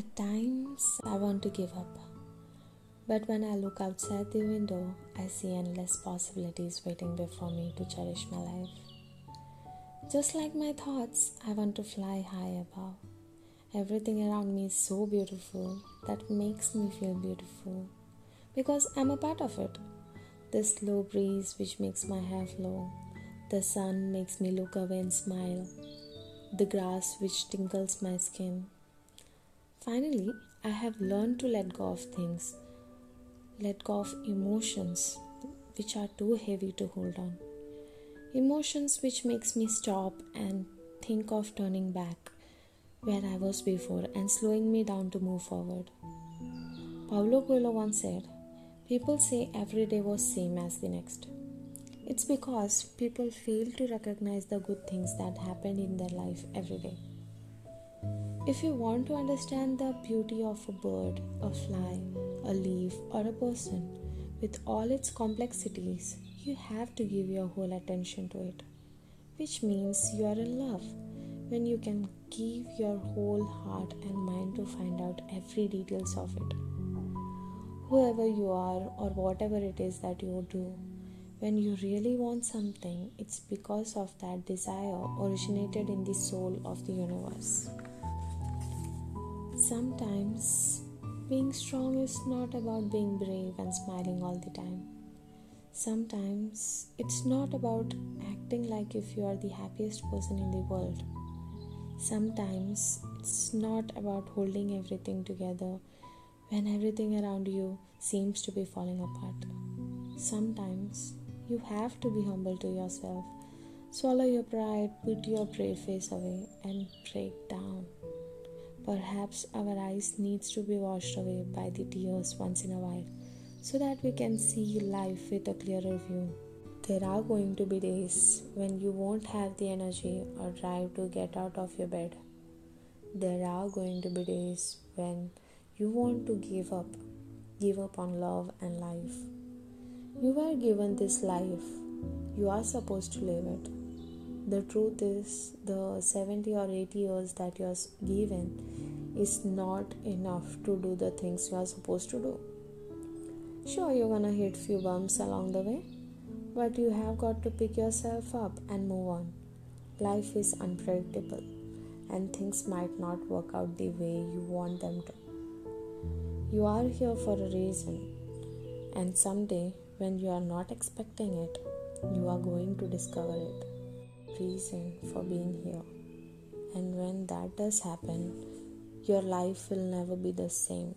At times, I want to give up. But when I look outside the window, I see endless possibilities waiting before me to cherish my life. Just like my thoughts, I want to fly high above. Everything around me is so beautiful that makes me feel beautiful because I'm a part of it. The slow breeze which makes my hair flow, the sun makes me look away and smile, the grass which tinkles my skin. Finally, I have learned to let go of things let go of emotions which are too heavy to hold on. Emotions which makes me stop and think of turning back where i was before and slowing me down to move forward. Paulo coelho once said people say every day was same as the next. It's because people fail to recognize the good things that happened in their life every day if you want to understand the beauty of a bird, a fly, a leaf, or a person with all its complexities, you have to give your whole attention to it, which means you are in love when you can give your whole heart and mind to find out every details of it. Whoever you are or whatever it is that you do, when you really want something, it's because of that desire originated in the soul of the universe. Sometimes being strong is not about being brave and smiling all the time. Sometimes it's not about acting like if you are the happiest person in the world. Sometimes it's not about holding everything together when everything around you seems to be falling apart. Sometimes you have to be humble to yourself, swallow your pride, put your brave face away, and break down. Perhaps our eyes needs to be washed away by the tears once in a while so that we can see life with a clearer view. There are going to be days when you won't have the energy or drive to get out of your bed. There are going to be days when you want to give up, give up on love and life. You were given this life, you are supposed to live it. The truth is the 70 or 80 years that you are given is not enough to do the things you are supposed to do. Sure you're gonna hit few bumps along the way but you have got to pick yourself up and move on. Life is unpredictable and things might not work out the way you want them to. You are here for a reason and someday when you are not expecting it you are going to discover it reason for being here. And when that does happen, your life will never be the same.